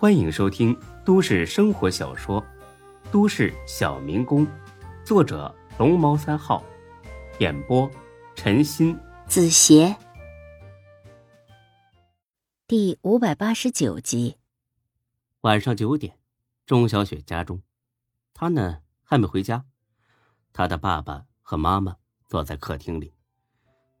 欢迎收听都市生活小说《都市小民工》，作者龙猫三号，演播陈鑫、子邪，第五百八十九集。晚上九点，钟小雪家中，她呢还没回家，她的爸爸和妈妈坐在客厅里。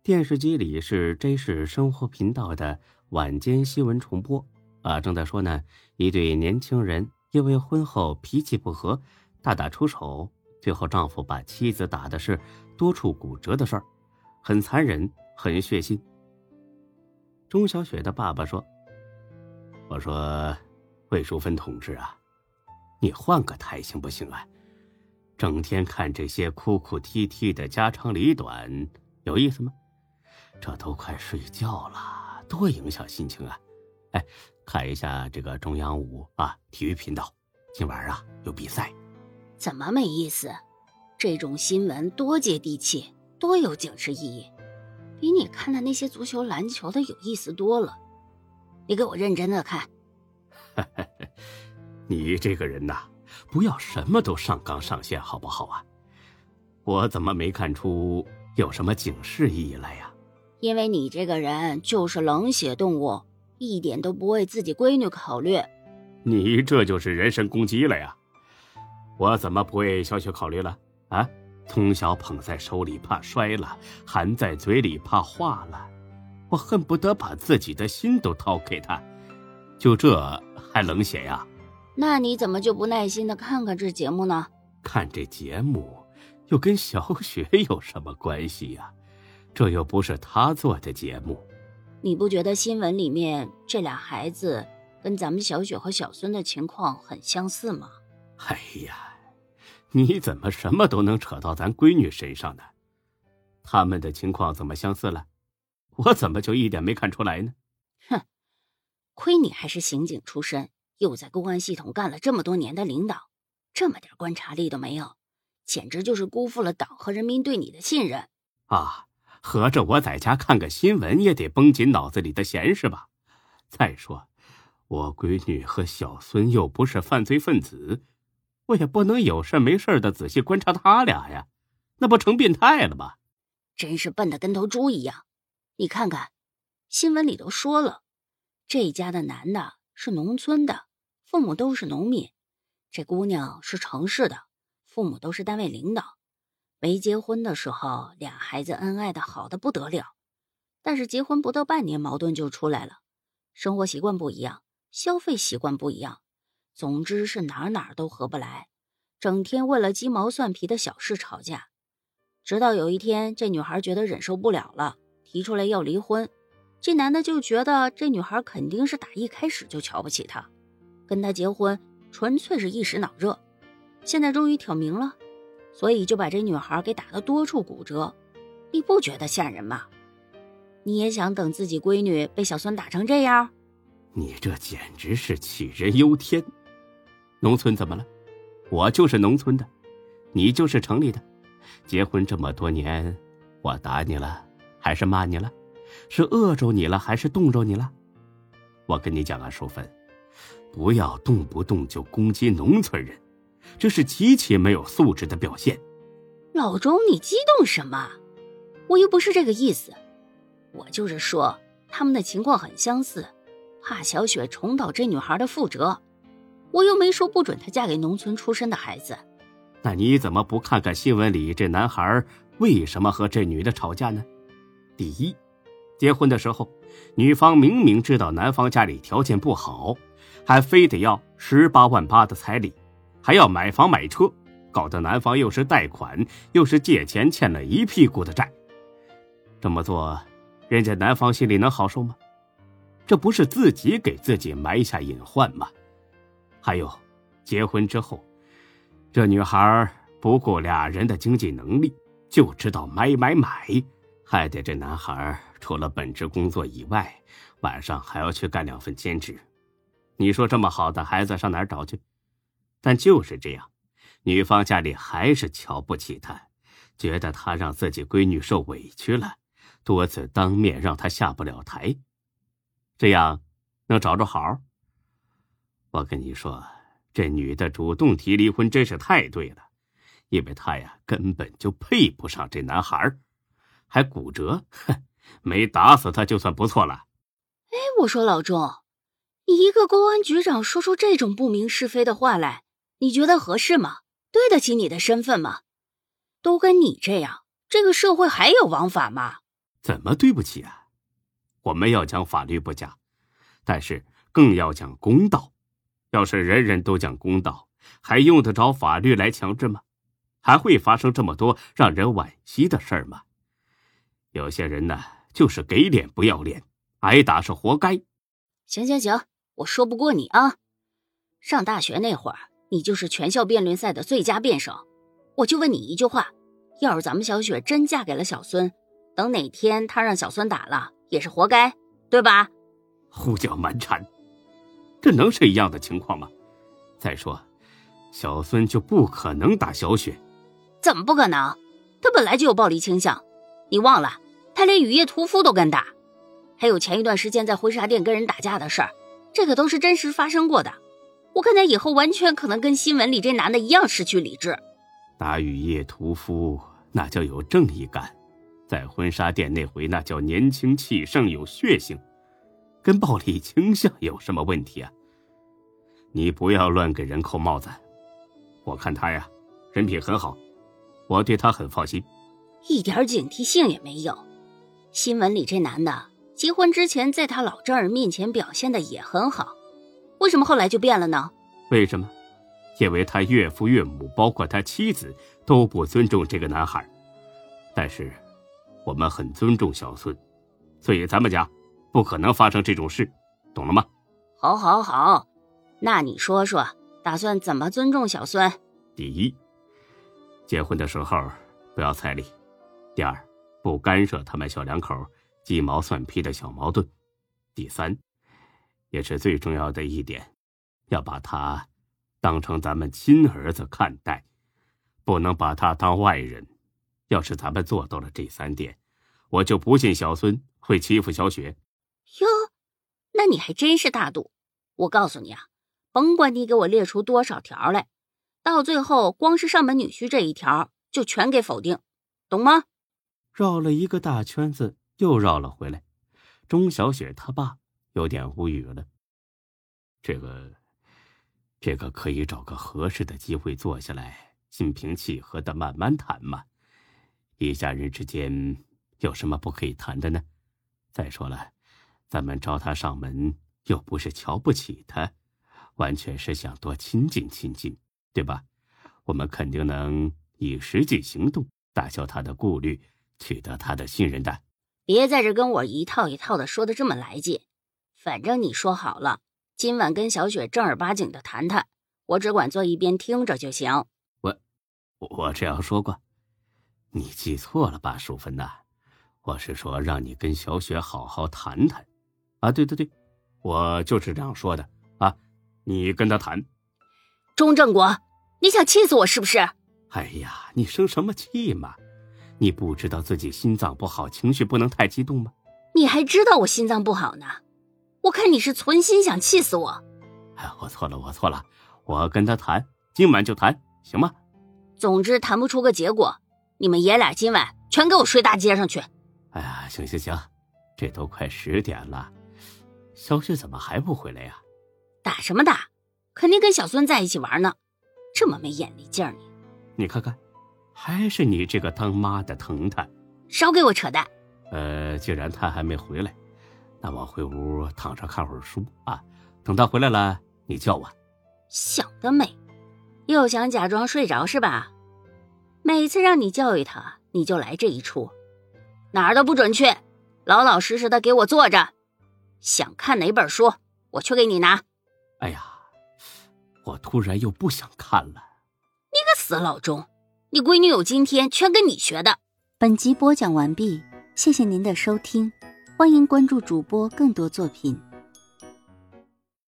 电视机里是真实生活频道的晚间新闻重播，啊，正在说呢，一对年轻人因为婚后脾气不和，大打出手，最后丈夫把妻子打的是多处骨折的事儿，很残忍，很血腥。钟小雪的爸爸说：“我说，魏淑芬同志啊，你换个台行不行啊？整天看这些哭哭啼啼的家长里短，有意思吗？”这都快睡觉了，多影响心情啊！哎，看一下这个中央五啊，体育频道，今晚啊有比赛。怎么没意思？这种新闻多接地气，多有警示意义，比你看的那些足球、篮球的有意思多了。你给我认真的看。你这个人呐，不要什么都上纲上线，好不好啊？我怎么没看出有什么警示意义来呀？因为你这个人就是冷血动物，一点都不为自己闺女考虑。你这就是人身攻击了呀！我怎么不为小雪考虑了？啊，从小捧在手里怕摔了，含在嘴里怕化了，我恨不得把自己的心都掏给她，就这还冷血呀？那你怎么就不耐心的看看这节目呢？看这节目，又跟小雪有什么关系呀？这又不是他做的节目，你不觉得新闻里面这俩孩子跟咱们小雪和小孙的情况很相似吗？哎呀，你怎么什么都能扯到咱闺女身上呢？他们的情况怎么相似了？我怎么就一点没看出来呢？哼，亏你还是刑警出身，又在公安系统干了这么多年的领导，这么点观察力都没有，简直就是辜负了党和人民对你的信任啊！合着我在家看个新闻也得绷紧脑子里的弦是吧？再说，我闺女和小孙又不是犯罪分子，我也不能有事没事的仔细观察他俩呀，那不成变态了吗？真是笨的跟头猪一样！你看看，新闻里都说了，这家的男的是农村的，父母都是农民；这姑娘是城市的，父母都是单位领导。没结婚的时候，俩孩子恩爱的好的不得了，但是结婚不到半年，矛盾就出来了。生活习惯不一样，消费习惯不一样，总之是哪哪都合不来，整天为了鸡毛蒜皮的小事吵架。直到有一天，这女孩觉得忍受不了了，提出来要离婚。这男的就觉得这女孩肯定是打一开始就瞧不起他，跟他结婚纯粹是一时脑热。现在终于挑明了。所以就把这女孩给打得多处骨折，你不觉得吓人吗？你也想等自己闺女被小孙打成这样？你这简直是杞人忧天！农村怎么了？我就是农村的，你就是城里的。结婚这么多年，我打你了还是骂你了？是饿着你了还是冻着你了？我跟你讲啊，淑芬，不要动不动就攻击农村人。这是极其没有素质的表现。老钟，你激动什么？我又不是这个意思，我就是说他们的情况很相似，怕小雪重蹈这女孩的覆辙。我又没说不准她嫁给农村出身的孩子。那你怎么不看看新闻里这男孩为什么和这女的吵架呢？第一，结婚的时候，女方明明知道男方家里条件不好，还非得要十八万八的彩礼。还要买房买车，搞得男方又是贷款又是借钱，欠了一屁股的债。这么做，人家男方心里能好受吗？这不是自己给自己埋下隐患吗？还有，结婚之后，这女孩不顾俩人的经济能力，就知道买买买，害得这男孩除了本职工作以外，晚上还要去干两份兼职。你说这么好的孩子上哪儿找去？但就是这样，女方家里还是瞧不起他，觉得他让自己闺女受委屈了，多次当面让她下不了台。这样能找着好？我跟你说，这女的主动提离婚真是太对了，因为她呀根本就配不上这男孩还骨折，哼，没打死他就算不错了。哎，我说老钟，你一个公安局长说出这种不明是非的话来，你觉得合适吗？对得起你的身份吗？都跟你这样，这个社会还有王法吗？怎么对不起啊？我们要讲法律不假，但是更要讲公道。要是人人都讲公道，还用得着法律来强制吗？还会发生这么多让人惋惜的事儿吗？有些人呢，就是给脸不要脸，挨打是活该。行行行，我说不过你啊。上大学那会儿，你就是全校辩论赛的最佳辩手。我就问你一句话：要是咱们小雪真嫁给了小孙，等哪天她让小孙打了，也是活该，对吧？胡搅蛮缠，这能是一样的情况吗？再说，小孙就不可能打小雪。怎么不可能？他本来就有暴力倾向，你忘了？他连雨夜屠夫都敢打，还有前一段时间在婚纱店跟人打架的事儿，这个都是真实发生过的。我看他以后完全可能跟新闻里这男的一样失去理智。打雨夜屠夫那叫有正义感，在婚纱店那回那叫年轻气盛有血性，跟暴力倾向有什么问题啊？你不要乱给人扣帽子。我看他呀，人品很好，我对他很放心，一点警惕性也没有。新闻里这男的结婚之前在他老丈人面前表现的也很好，为什么后来就变了呢？为什么？因为他岳父岳母，包括他妻子都不尊重这个男孩，但是我们很尊重小孙，所以咱们家不可能发生这种事，懂了吗？好，好，好，那你说说，打算怎么尊重小孙？第一，结婚的时候不要彩礼；第二，不干涉他们小两口鸡毛蒜皮的小矛盾；第三，也是最重要的一点，要把他。当成咱们亲儿子看待，不能把他当外人。要是咱们做到了这三点，我就不信小孙会欺负小雪。哟，那你还真是大度。我告诉你啊，甭管你给我列出多少条来，到最后光是上门女婿这一条就全给否定，懂吗？绕了一个大圈子，又绕了回来。钟小雪她爸有点无语了。这个。这个可以找个合适的机会坐下来，心平气和的慢慢谈嘛。一家人之间有什么不可以谈的呢？再说了，咱们招他上门又不是瞧不起他，完全是想多亲近亲近，对吧？我们肯定能以实际行动打消他的顾虑，取得他的信任的。别在这跟我一套一套的说的这么来劲，反正你说好了。今晚跟小雪正儿八经的谈谈，我只管坐一边听着就行。我，我这样说过，你记错了吧，淑芬呐？我是说让你跟小雪好好谈谈。啊，对对对，我就是这样说的啊。你跟他谈。钟正国，你想气死我是不是？哎呀，你生什么气嘛？你不知道自己心脏不好，情绪不能太激动吗？你还知道我心脏不好呢？我看你是存心想气死我！哎，我错了，我错了，我跟他谈，今晚就谈，行吗？总之谈不出个结果，你们爷俩今晚全给我睡大街上去！哎呀，行行行，这都快十点了，小雪怎么还不回来呀？打什么打？肯定跟小孙在一起玩呢，这么没眼力劲儿你！你看看，还是你这个当妈的疼他！少给我扯淡！呃，既然他还没回来。那我回屋躺着看会儿书啊，等他回来了，你叫我。想得美，又想假装睡着是吧？每次让你教育他，你就来这一出，哪儿都不准去，老老实实的给我坐着。想看哪本书，我去给你拿。哎呀，我突然又不想看了。你个死老钟，你闺女有今天，全跟你学的。本集播讲完毕，谢谢您的收听。欢迎关注主播更多作品。